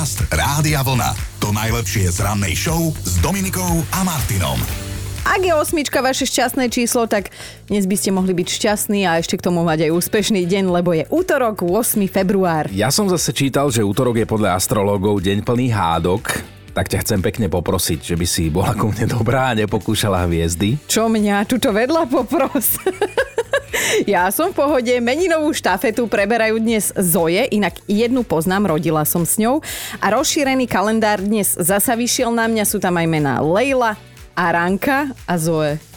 Podcast Rádia Vlna. To najlepšie z rannej show s Dominikou a Martinom. Ak je osmička vaše šťastné číslo, tak dnes by ste mohli byť šťastní a ešte k tomu mať aj úspešný deň, lebo je útorok 8. február. Ja som zase čítal, že útorok je podľa astrológov deň plný hádok. Tak ťa chcem pekne poprosiť, že by si bola ku mne dobrá a nepokúšala hviezdy. Čo mňa tuto vedľa popros? Ja som v pohode, meninovú štafetu preberajú dnes Zoje, inak jednu poznám, rodila som s ňou. A rozšírený kalendár dnes zasa vyšiel na mňa, sú tam aj mená Leila, Aranka a Zoe.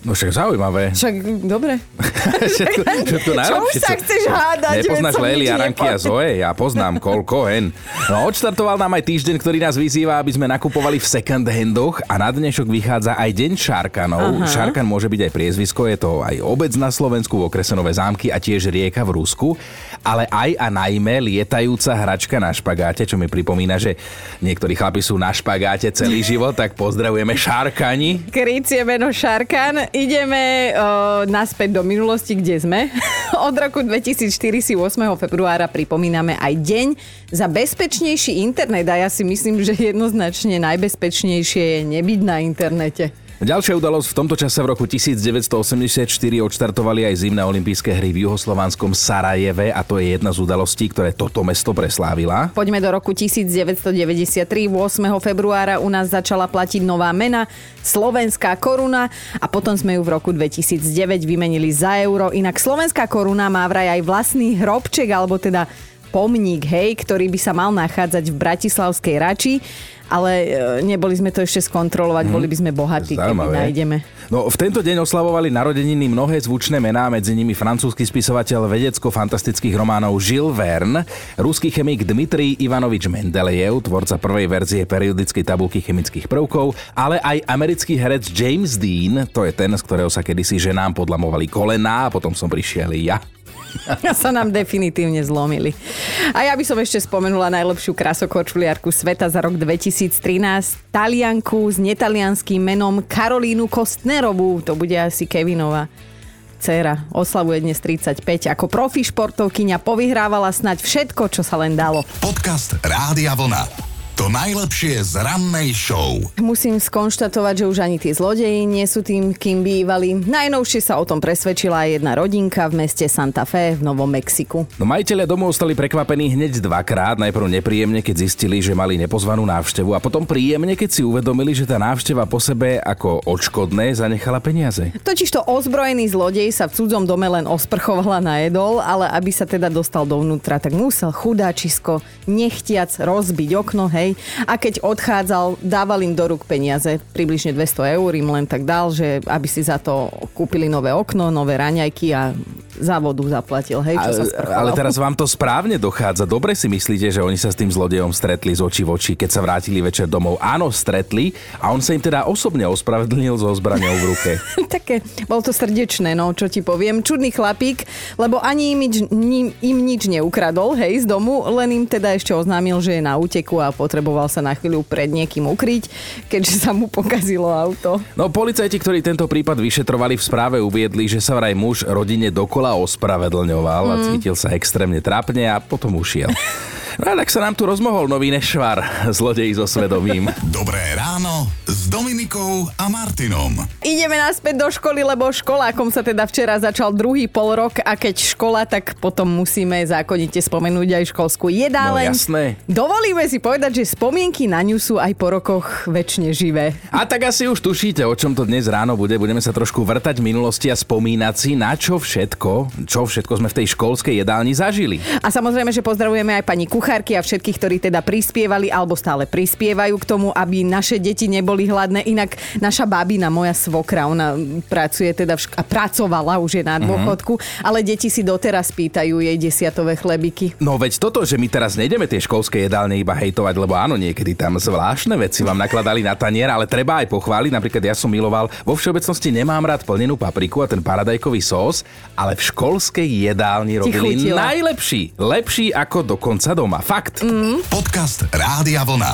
No však zaujímavé. Však dobre. všetko, všetko Čo už sa chceš hádať? Nepoznáš Lely, Aranky a. Zoe? Ja poznám koľko hen. No odštartoval nám aj týždeň, ktorý nás vyzýva, aby sme nakupovali v second handoch a na dnešok vychádza aj deň Šarkanov. Šarkan môže byť aj priezvisko, je to aj obec na Slovensku, v okrese Nové zámky a tiež rieka v Rusku, ale aj a najmä lietajúca hračka na špagáte, čo mi pripomína, že niektorí chlapi sú na špagáte celý život, tak pozdravujeme Šarkani. Krycie meno Šarkan. Ideme o, naspäť do minulosti, kde sme. Od roku 2004 si 8. februára pripomíname aj deň za bezpečnejší internet a ja si myslím, že jednoznačne najbezpečnejšie je nebyť na internete. Ďalšia udalosť v tomto čase v roku 1984 odštartovali aj zimné olympijské hry v juhoslovánskom Sarajeve a to je jedna z udalostí, ktoré toto mesto preslávila. Poďme do roku 1993. 8. februára u nás začala platiť nová mena, slovenská koruna a potom sme ju v roku 2009 vymenili za euro. Inak slovenská koruna má vraj aj vlastný hrobček, alebo teda pomník, hej, ktorý by sa mal nachádzať v Bratislavskej Rači, ale e, neboli sme to ešte skontrolovať, boli by sme bohatí, keby Zaujímavé. nájdeme. No, v tento deň oslavovali narodeniny mnohé zvučné mená, medzi nimi francúzsky spisovateľ vedecko-fantastických románov Jules Verne, ruský chemik Dmitrij Ivanovič Mendelejev, tvorca prvej verzie periodickej tabulky chemických prvkov, ale aj americký herec James Dean, to je ten, z ktorého sa kedysi ženám podlamovali kolená a potom som prišiel ja. sa nám definitívne zlomili. A ja by som ešte spomenula najlepšiu krasokorčuliarku sveta za rok 2013, Talianku s netalianským menom Karolínu Kostnerovú. To bude asi Kevinova dcéra. Oslavuje dnes 35. Ako profi športovkyňa povyhrávala snať všetko, čo sa len dalo. Podcast Rádia Vlna. To najlepšie z rannej show. Musím skonštatovať, že už ani tí zlodeji nie sú tým, kým bývali. Najnovšie sa o tom presvedčila aj jedna rodinka v meste Santa Fe v Novom Mexiku. No majiteľia domov stali prekvapení hneď dvakrát. Najprv nepríjemne, keď zistili, že mali nepozvanú návštevu a potom príjemne, keď si uvedomili, že tá návšteva po sebe ako odškodné zanechala peniaze. Totižto ozbrojený zlodej sa v cudzom dome len osprchovala na jedol, ale aby sa teda dostal dovnútra, tak musel chudáčisko nechtiac rozbiť okno, hej. A keď odchádzal, dával im do rúk peniaze, približne 200 eur im len tak dal, že aby si za to kúpili nové okno, nové raňajky a za vodu zaplatil, hej, čo sa Ale, sprchoval. ale teraz vám to správne dochádza. Dobre si myslíte, že oni sa s tým zlodejom stretli z očí v oči, keď sa vrátili večer domov. Áno, stretli a on sa im teda osobne ospravedlnil so zbraňou v ruke. Také, bol to srdečné, no, čo ti poviem. Čudný chlapík, lebo ani im, ním, im nič neukradol, hej, z domu, len im teda ešte oznámil, že je na úteku a potreboval sa na chvíľu pred niekým ukryť, keďže sa mu pokazilo auto. No policajti, ktorí tento prípad vyšetrovali v správe uviedli, že sa vraj muž rodine dokola ospravedlňoval a cítil sa extrémne trápne a potom ušiel. No a tak sa nám tu rozmohol nový nešvar, zlodej so svedomím. Dobré ráno s Dominikou a Martinom. Ideme naspäť do školy, lebo školákom sa teda včera začal druhý pol rok a keď škola, tak potom musíme zákonite spomenúť aj školskú jedáleň. No jasné. Dovolíme si povedať, že spomienky na ňu sú aj po rokoch väčšine živé. A tak asi už tušíte, o čom to dnes ráno bude. Budeme sa trošku vrtať v minulosti a spomínať si, na čo všetko, čo všetko sme v tej školskej jedálni zažili. A samozrejme, že pozdravujeme aj pani kuchárky a všetkých, ktorí teda prispievali alebo stále prispievajú k tomu, aby naše deti neboli hladné. Inak naša babina, moja svokra, ona pracuje teda v šk- a pracovala už je na dôchodku, ale deti si doteraz pýtajú jej desiatové chlebiky. No veď toto, že my teraz nejdeme tie školské jedálne iba hejtovať, lebo áno, niekedy tam zvláštne veci vám nakladali na tanier, ale treba aj pochváliť. Napríklad ja som miloval, vo všeobecnosti nemám rád plnenú papriku a ten paradajkový sós, ale v školskej jedálni robili najlepší. Lepší ako dokonca doma. Fakt. Mm. Podcast Rádia Vlna.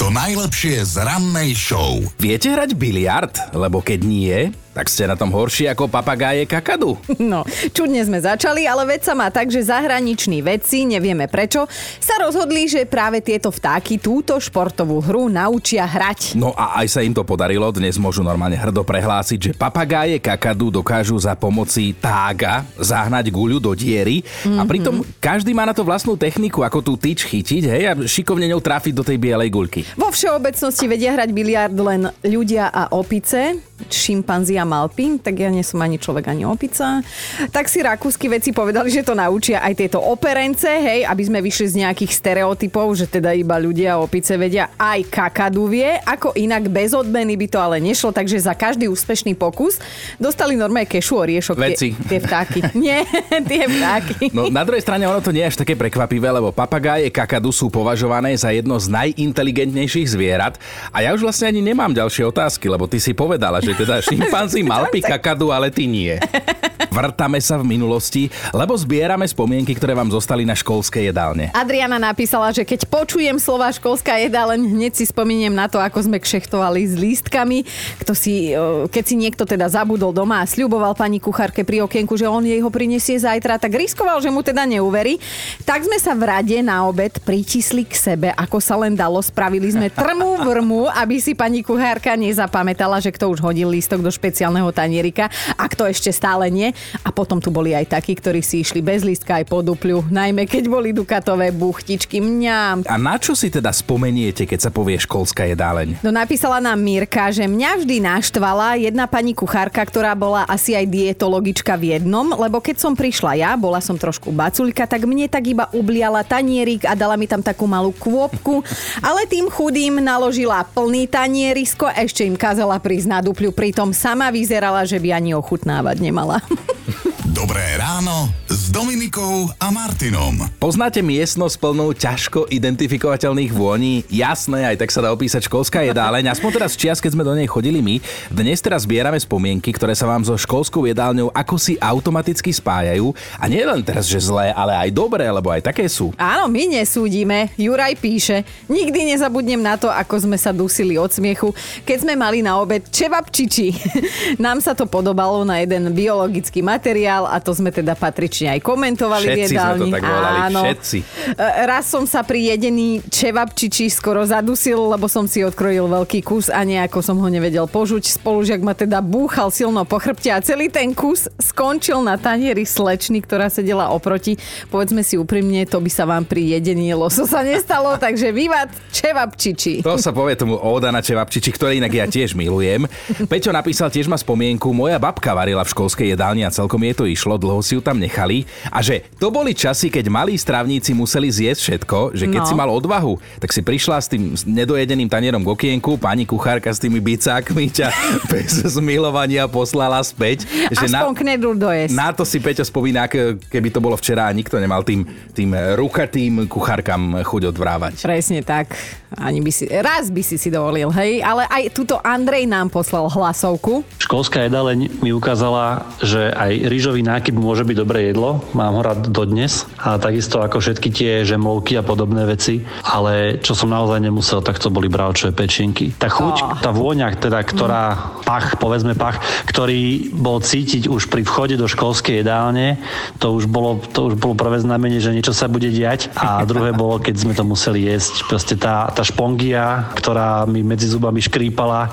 To najlepšie z rannej show. Viete hrať biliard? Lebo keď nie, Tak ste na tom horší ako papagáje kakadu. No, čudne sme začali, ale vec sa má tak, že zahraniční vedci, nevieme prečo, sa rozhodli, že práve tieto vtáky túto športovú hru naučia hrať. No a aj sa im to podarilo, dnes môžu normálne hrdo prehlásiť, že papagáje kakadu dokážu za pomoci tága zahnať guľu do diery mm-hmm. a pritom každý má na to vlastnú techniku, ako tú tyč chytiť hej, a šikovne ňou trafiť do tej bielej guľky. Vo všeobecnosti vedia hrať biliard len ľudia a opice, šimpanzi a malpy, tak ja nie som ani človek, ani opica. Tak si rakúsky veci povedali, že to naučia aj tieto operence, hej, aby sme vyšli z nejakých stereotypov, že teda iba ľudia a opice vedia, aj kakadu vie, ako inak bez odmeny by to ale nešlo, takže za každý úspešný pokus dostali normálne kešu oriešok Veci. Tie, tie vtáky. nie, tie vtáky. No na druhej strane ono to nie je až také prekvapivé, lebo papagáje kakadu sú považované za jedno z najinteligentnejších zvierat a ja už vlastne ani nemám ďalšie otázky, lebo ty si povedala, že teda šimpanzi malpy kakadu, ale ty nie. Vrtame sa v minulosti, lebo zbierame spomienky, ktoré vám zostali na školskej jedálne. Adriana napísala, že keď počujem slova školská jedáleň, hneď si spomeniem na to, ako sme kšechtovali s lístkami. Kto si, e, keď si niekto teda zabudol doma a sľuboval pani kuchárke pri okienku, že on jej ho prinesie zajtra, tak riskoval, že mu teda neuverí. Tak sme sa v rade na obed pritisli k sebe, ako sa len dalo. Spravili sme trmú vrmu, aby si pani kuchárka nezapamätala, že kto už hodil lístok do špeciálneho tanierika a kto ešte stále nie. A potom tu boli aj takí, ktorí si išli bez lístka aj po dupľu, najmä keď boli dukatové buchtičky. Mňam. A na čo si teda spomeniete, keď sa povie školská jedáleň? No napísala nám Mirka, že mňa vždy naštvala jedna pani kuchárka, ktorá bola asi aj dietologička v jednom, lebo keď som prišla ja, bola som trošku baculika, tak mne tak iba ubliala tanierik a dala mi tam takú malú kôpku, ale tým chudým naložila plný tanierisko ešte im kázala prísť na dupľu, pritom sama vyzerala, že by ani ochutnávať nemala. Dobré ráno s Dominikou a Martinom. Poznáte miestnosť plnú ťažko identifikovateľných vôní? Jasné, aj tak sa dá opísať školská jedáleň. Aspoň teraz čas, keď sme do nej chodili my. Dnes teraz zbierame spomienky, ktoré sa vám so školskou jedálňou ako si automaticky spájajú. A nie len teraz, že zlé, ale aj dobré, lebo aj také sú. Áno, my nesúdime. Juraj píše, nikdy nezabudnem na to, ako sme sa dusili od smiechu, keď sme mali na obed čevapčiči. Nám sa to podobalo na jeden biologický materiál a to sme teda patrične aj komentovali Všetci v jedálni. sme to tak volali, Áno. všetci. E, Raz som sa pri jedení čevapčiči skoro zadusil, lebo som si odkrojil veľký kus a nejako som ho nevedel požuť. Spolužiak ma teda búchal silno po chrbte a celý ten kus skončil na tanieri slečny, ktorá sedela oproti. Povedzme si úprimne, to by sa vám pri jedení lososa nestalo, takže vývad čevapčiči. To sa povie tomu Oda na Čevapčiči, ktoré inak ja tiež milujem. Peťo napísal tiež ma spomienku, moja babka varila v školskej jedálni a celkom jej to išlo, dlho si ju tam nechali. A že to boli časy, keď malí strávníci museli zjesť všetko, že keď No. si mal odvahu, tak si prišla s tým nedojedeným tanierom k okienku, pani kuchárka s tými bicákmi ťa bez zmilovania poslala späť. Že Aspoň knedlu dojesť. na to si Peťo spomína, ke- keby to bolo včera a nikto nemal tým, tým rukatým kuchárkam chuť odvrávať. Presne tak. Ani by si, raz by si si dovolil, hej? Ale aj túto Andrej nám poslal hlasovku. Školská jedáleň mi ukázala, že aj rýžový nákyp môže byť dobré jedlo. Mám ho rád dodnes. A takisto ako všetky tie žemolky a podobné veci. Ale čo som naozaj nemusel, tak to boli bravčové pečienky. Tá chuť, Oh. tá vôňa, teda, ktorá pach, povedzme pach, ktorý bol cítiť už pri vchode do školskej jedálne, to už bolo, to už bolo prvé znamenie, že niečo sa bude diať. A druhé bolo, keď sme to museli jesť. Proste tá, tá špongia, ktorá mi medzi zubami škrípala,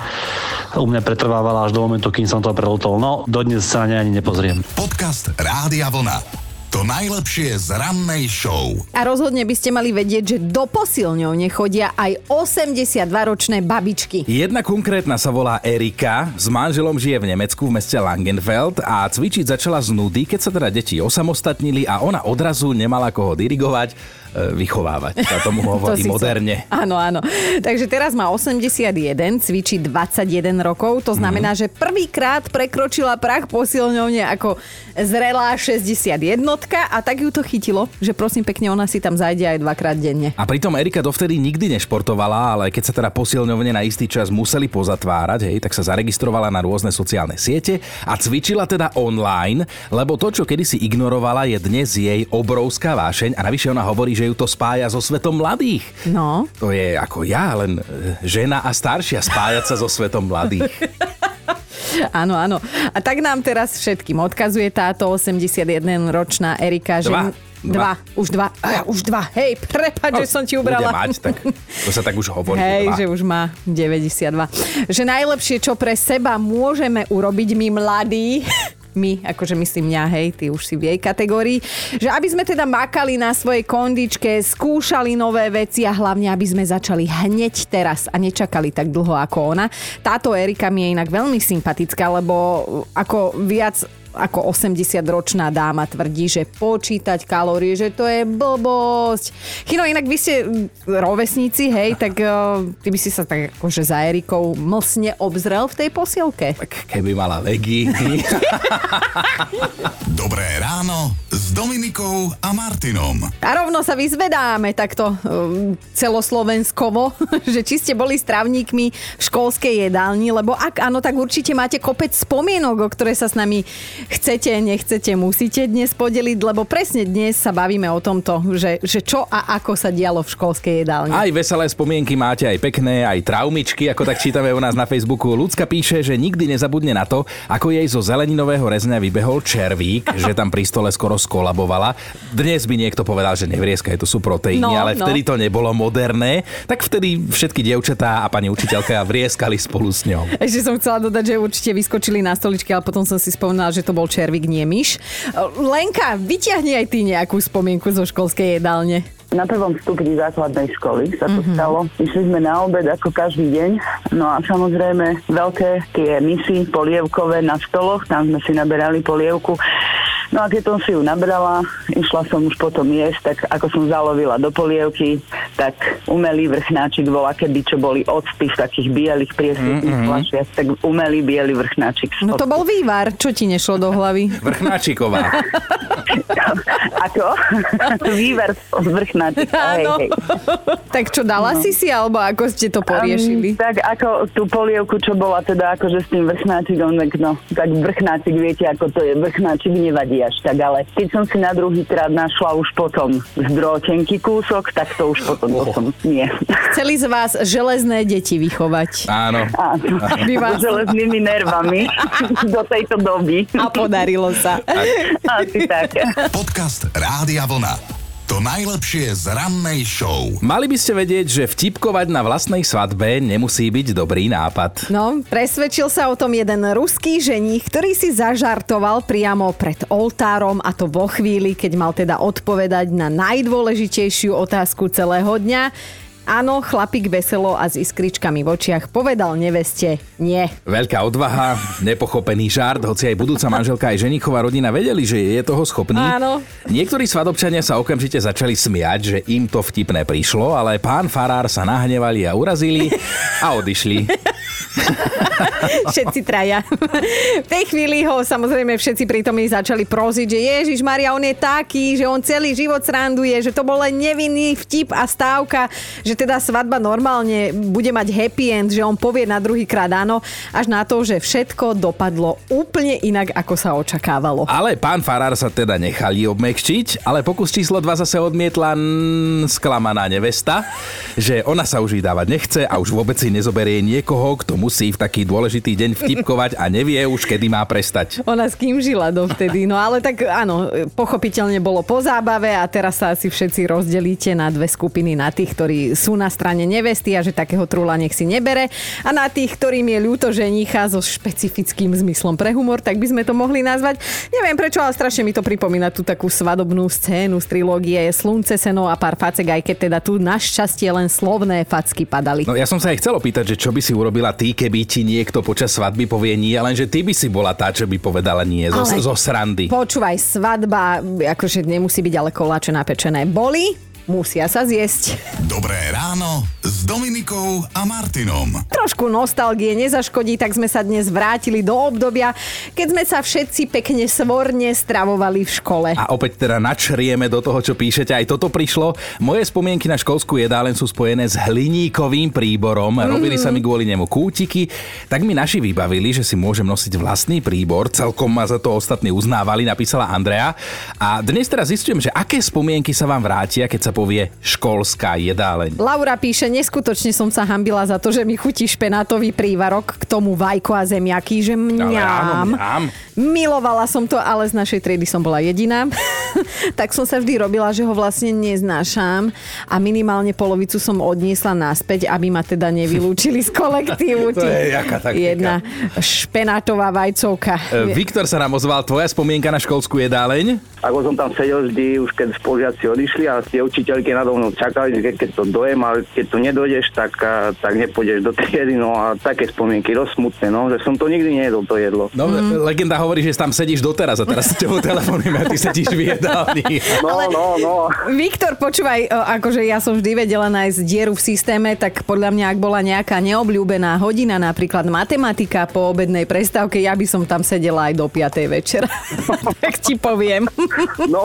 u mňa pretrvávala až do momentu, kým som to prelutol. No, dodnes sa na ne ani nepozriem. Podcast Rádia Vlna. To najlepšie z rannej show. A rozhodne by ste mali vedieť, že do posilňovne chodia aj 82-ročné babičky. Jedna konkrétna sa volá Erika, s manželom žije v Nemecku v meste Langenfeld a cvičiť začala z nudy, keď sa teda deti osamostatnili a ona odrazu nemala koho dirigovať, vychovávať. Sa tomu hovorí síce. moderne. Áno, áno. Takže teraz má 81, cvičí 21 rokov. To znamená, že prvýkrát prekročila prach posilňovne ako zrelá 61 a tak ju to chytilo, že prosím pekne, ona si tam zajde aj dvakrát denne. A pritom Erika dovtedy nikdy nešportovala, ale keď sa teda posilňovne na istý čas museli pozatvárať, hej, tak sa zaregistrovala na rôzne sociálne siete a cvičila teda online, lebo to, čo kedysi ignorovala, je dnes jej obrovská vášeň a navyše ona hovorí, že ju to spája so svetom mladých. No, To je ako ja, len e, žena a staršia spájať sa so svetom mladých. Áno, áno. A tak nám teraz všetkým odkazuje táto 81-ročná Erika, že... Dva. Dva. Už dva. A, už dva. Hej, prepáč, že som ti ubrala. Mať, tak to sa tak už hovorí. Hej, dva. že už má 92. Že najlepšie, čo pre seba môžeme urobiť my mladí, my, akože myslím mňa, hej, ty už si v jej kategórii, že aby sme teda makali na svojej kondičke, skúšali nové veci a hlavne, aby sme začali hneď teraz a nečakali tak dlho ako ona. Táto Erika mi je inak veľmi sympatická, lebo ako viac ako 80-ročná dáma tvrdí, že počítať kalórie, že to je blbosť. Chino, inak vy ste rovesníci, hej, tak uh, ty by si sa tak akože za Erikou mlsne obzrel v tej posielke. Tak keby mala legíny. Dobré ráno s Dominikou a Martinom. A rovno sa vyzvedáme takto um, celoslovenskovo, že či ste boli stravníkmi v školskej jedálni, lebo ak áno, tak určite máte kopec spomienok, o ktoré sa s nami chcete, nechcete, musíte dnes podeliť, lebo presne dnes sa bavíme o tomto, že, že čo a ako sa dialo v školskej jedálni. Aj veselé spomienky máte, aj pekné, aj traumičky, ako tak čítame u nás na Facebooku. Ľudská píše, že nikdy nezabudne na to, ako jej zo zeleninového rezňa vybehol červík, že tam pri stole skoro skolabovala. Dnes by niekto povedal, že nevrieska, to sú proteíny, No, ale no. vtedy to nebolo moderné, tak vtedy všetky dievčatá a pani učiteľka vrieskali spolu s ňou. Ešte som chcela dodať, že určite vyskočili na stoličke, ale potom som si spomínala, že to bol červík, nie myš. Lenka, vyťahni aj ty nejakú spomienku zo školskej jedálne. Na prvom stupni základnej školy sa to stalo. Išli sme na obed ako každý deň. No a samozrejme veľké tie misy polievkové na stoloch, tam sme si naberali polievku. No a keď som si ju nabrala, išla som už potom jesť, tak ako som zalovila do polievky, tak umelý vrchnáčik bola, keby čo boli octy v takých bielých priesvitných fľašiach, tak umelý biely vrchnáčik. No to bol vývar, čo ti nešlo do hlavy? Vrchnáčiková. Ako? Výver z vrchnáčik. Hej, hej. tak čo, dala si si, alebo ako ste to poriešili? Um, tak ako tú polievku, čo bola teda akože s tým vrchnáčikom, tak no, tak vrchnáčik, viete, ako to je, vrchnáčik nevadí až tak, ale keď som si na druhý krát našla už potom z drôtenky kúsok, tak to už potom, Oh. potom nie. Chceli z vás železné deti vychovať. Áno. Áno, By vás- železnými nervami do tejto doby. A podarilo sa. Asi tak. Podcast Rádia Vlna. To najlepšie z rannej show. Mali by ste vedieť, že vtipkovať na vlastnej svadbe nemusí byť dobrý nápad. No, presvedčil sa o tom jeden ruský ženich, ktorý si zažartoval priamo pred oltárom a to vo chvíli, keď mal teda odpovedať na najdôležitejšiu otázku celého dňa. Áno, chlapík veselo a s iskričkami v očiach povedal neveste nie. Veľká odvaha, nepochopený žart, hoci aj budúca manželka aj ženichová rodina vedeli, že je toho schopný. Áno. Niektorí svadobčania sa okamžite začali smiať, že im to vtipné prišlo, ale pán Farár sa nahnevali a urazili a odišli. Všetci traja. V tej chvíli ho samozrejme všetci prítomní začali prosiť, že Ježiš Maria, on je taký, že on celý život sranduje, že to bol len nevinný vtip a stávka, že teda svadba normálne bude mať happy end, že on povie na druhý krát áno, až na to, že všetko dopadlo úplne inak, ako sa očakávalo. Ale pán Farár sa teda nechali obmekčiť, ale pokus číslo 2 zase odmietla mm, sklamaná nevesta, že ona sa už vydávať nechce a už vôbec si nezoberie niekoho, kto musí v taký dôležitý deň vtipkovať a nevie už, kedy má prestať. Ona s kým žila dovtedy. No ale tak áno, pochopiteľne bolo po zábave a teraz sa asi všetci rozdelíte na dve skupiny. Na tých, ktorí sú na strane nevesty a že takého trúla nech si nebere. A na tých, ktorým je ľúto ženicha so špecifickým zmyslom pre humor, tak by sme to mohli nazvať. Neviem prečo, ale strašne mi to pripomína tú takú svadobnú scénu z trilógie Slunce, seno a pár facek, aj keď teda tu našťastie len slovné facky padali. No ja som sa aj chcel opýtať, že čo by si urobila ty, keby ti niekto počas svadby povie nie, lenže ty by si bola tá, čo by povedala nie zo, Ale- zo srandy. Počúvaj, svadba, akože nemusí byť ale koláče napečené. Boli, musia sa zjesť. Dobré ráno s Dominikou a Martinom. Trošku nostalgie nezaškodí, tak sme sa dnes vrátili do obdobia, keď sme sa všetci pekne svorne stravovali v škole. A opäť teda načrieme do toho, čo píšete. Aj toto prišlo. Moje spomienky na školskú jedálen sú spojené s hliníkovým príborom. Mm. Robili sa mi kvôli nemu kútiky. Tak mi naši vybavili, že si môžem nosiť vlastný príbor. Celkom ma za to ostatní uznávali, napísala Andrea. A dnes teraz zistujem, že aké spomienky sa vám vrátia, keď sa povie školská jedáleň. Laura píše, neskutočne som sa hambila za to, že mi chutí špenátový prívarok, k tomu vajko a zemiaky, že Ale áno, mňam. mňam. Milovala som to, ale z našej triedy som bola jediná. tak som sa vždy robila, že ho vlastne neznášam a minimálne polovicu som odniesla naspäť, aby ma teda nevylúčili z kolektívu. To je jaká taktika. Jedna špenátová vajcovka. E, Viktor sa nám ozval, tvoja spomienka na školskú jedáleň? Ako som tam sedel vždy, už keď spolužiaci odišli a tie učiteľky nado mnou čakali, že keď, keď to dojem, ale keď tu nedojdeš, tak, tak nepôjdeš do triedy. No a také spomienky, rozsmutné, no, že som to nikdy nejedol, to jedlo. No, mm. legenda hovorí, že tam sedíš doteraz a teraz s tebou telefonujeme a ty sedíš v jedálni. No, no, no. Viktor, počúvaj, o, akože ja som vždy vedela nájsť dieru v systéme, tak podľa mňa, ak bola nejaká neobľúbená hodina, napríklad matematika po obednej prestávke, ja by som tam sedela aj do 5. večera. tak ti poviem. No,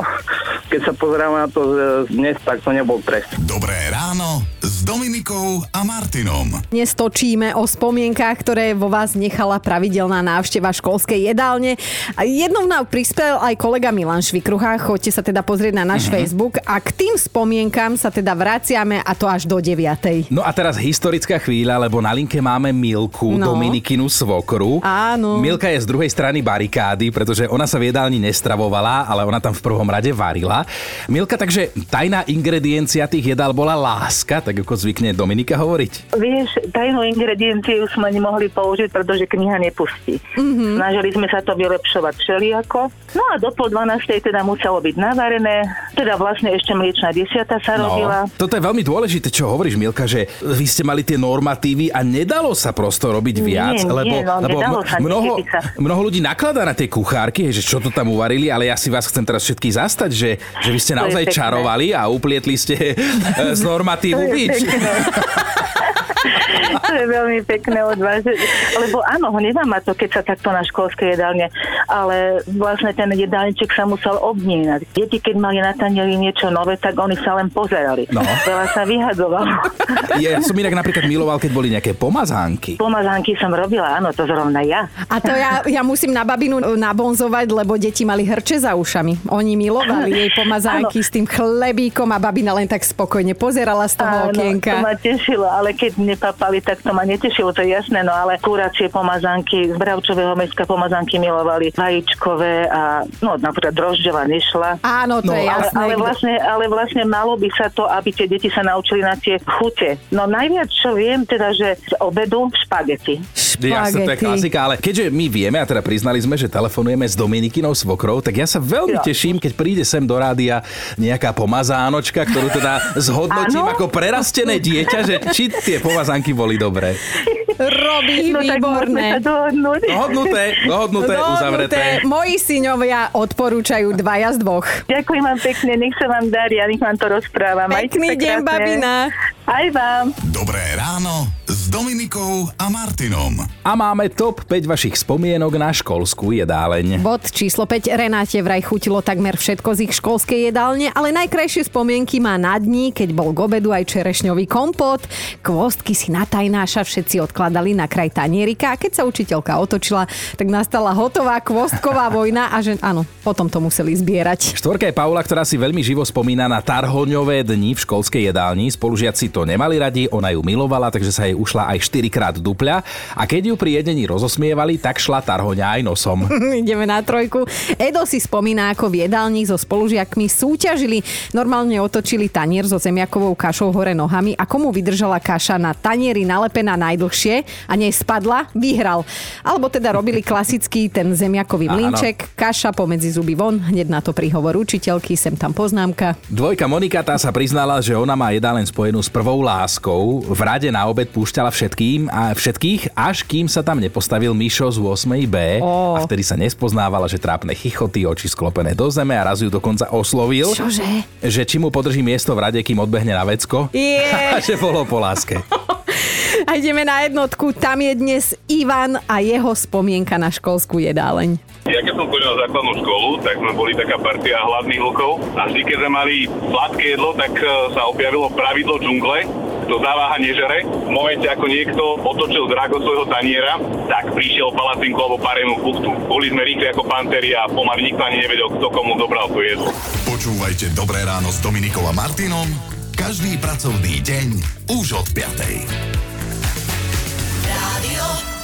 keď sa pozeráme na to e, dnes, tak to nebol trest. Dobré ráno Dominikou a Martinom. Dnes točíme o spomienkách, ktoré vo vás nechala pravidelná návšteva školskej jedálne. Jednou nám prispel aj kolega Milan Švikrucha, choďte sa teda pozrieť na náš Facebook a k tým spomienkam sa teda vraciame a to až do 9. No a teraz historická chvíľa, lebo na linke máme Milku, No. Dominikinu svokru. Áno. Milka je z druhej strany barikády, pretože ona sa v jedálni nestravovala, ale ona tam v prvom rade varila. Milka, takže tajná ingrediencia tých jedál bola láska, tak ako zvykne Dominika hovoriť. Vieš, tajnú ingredienciu sme nemohli použiť, pretože kniha nepustí. Mm-hmm. Snažili sme sa to vylepšovať všelijako. No a do pol 12. teda muselo byť navarené, teda vlastne ešte mliečná desiata sa robila. No, toto je veľmi dôležité, čo hovoríš, Milka, že vy ste mali tie normatívy a nedalo sa prosto robiť viac, Nie, nie, lebo, no, lebo nedalo sa, mnoho, sa. mnoho ľudí nakladá na tie kuchárky, že čo to tam uvarili, ale ja si vás chcem teraz všetky zastať, že, že vy ste To naozaj čarovali a uplietli ste eh, z normatívu bič. you know. to je veľmi pekné od vás. Lebo áno, hnevá ma to, keď sa takto na školské jedálne, ale vlastne ten jedálniček sa musel obnínať. Deti, keď mali na tanieri niečo nové, tak oni sa len pozerali. No. Veľa sa vyhadzovalo. Ja som inak napríklad miloval, keď boli nejaké pomazánky. Pomazánky som robila, áno, to zrovna ja. A to ja, ja musím na babinu nabonzovať, lebo deti mali hrče za ušami. Oni milovali jej pomazánky s tým chlebíkom a babina len tak spokojne pozerala z toho Áno, to okienka. ma tešilo, ale keď nepapali, tak to ma netešilo, to je jasné, no ale kuracie pomazánky, z bravčového mesta pomazánky milovali, vajíčkové a no napríklad drožďová nešla. Áno, to No, je Ale, jasné. ale, vlastne, ale vlastne malo by sa to, aby tie deti sa naučili na tie chute. No najviac, čo viem, teda, že z obedu špagety. Jasne, to je klasika, ale keďže my vieme, a teda priznali sme, že telefonujeme s Dominikinou svokrou, tak ja sa veľmi Ja. teším, keď príde sem do rádia nejaká pomazánočka, ktorú teda zhodnotím ako prerastené dieťa, že či tie pomazánky boli dobré. Robí No výborné. Dohodnuté, dohodnuté, uzavreté. Moji synovia odporúčajú dvaja z dvoch. Ďakujem vám pekne, nech sa vám darí a nech vám to rozprávam. Majte Pekný sa deň, krásne. babina. Aj vám. Dobré ráno Dominikou a Martinom. A máme top 5 vašich spomienok na školskú jedáleň. Bod číslo 5. Renáte vraj chutilo takmer všetko z ich školskej jedálne, ale najkrajšie spomienky má na dní, keď bol k obedu aj čerešňový kompot. Kvostky si na tajnáša všetci odkladali na kraj tanierika a keď sa učiteľka otočila, tak nastala hotová kvostková vojna a že áno, potom to museli zbierať. Štvorka je Paula, ktorá si veľmi živo spomína na tarhoňové dni v školskej jedálni. Spolužiaci to nemali radi, ona ju milovala, takže sa jej ušla aj 4 krát dupľa. A keď ju pri jedení rozosmievali, tak šla tarhoňa aj nosom. Ideme na trojku. Edo si spomína, ako v jedálni so spolužiakmi súťažili. Normálne otočili tanier so zemiakovou kašou hore nohami a komu vydržala kaša na tanieri nalepená najdlhšie a nej spadla, vyhral. Alebo teda robili klasický ten zemiakový Áno. mlínček, kaša pomedzi zuby von, hneď na to príhovor učiteľky, sem tam poznámka. Dvojka Monika tá sa priznala, že ona má jedáleň spojenú s prvou láskou. V rade na obed púšťala všetkým a všetkých, až kým sa tam nepostavil Mišo z 8B. Ó. A vtedy sa nespoznávala, že trápne chichoty, oči sklopené do zeme a raz ju dokonca oslovil. Čože? Že či mu podrží miesto v rade, kým odbehne na vecko. Je. A že bolo po láske. A ideme na jednotku. Tam je dnes Ivan a jeho spomienka na školskú jedáleň. Ja keď som chodil na základnú školu, tak sme boli taká partia hladných hlukov a vždy, keď sme mali sladké jedlo, tak e, sa objavilo pravidlo džungle, kto zaváha nežere, v momente ako niekto otočil drago svojho taniera, tak prišiel palacinku alebo parému buchtu. Boli sme rýchli ako pantery a pomaly nikto ani nevedel, kto komu dobral to jedlo. Počúvajte Dobré ráno s Dominikom a Martinom každý pracovný deň už od 5. Rádio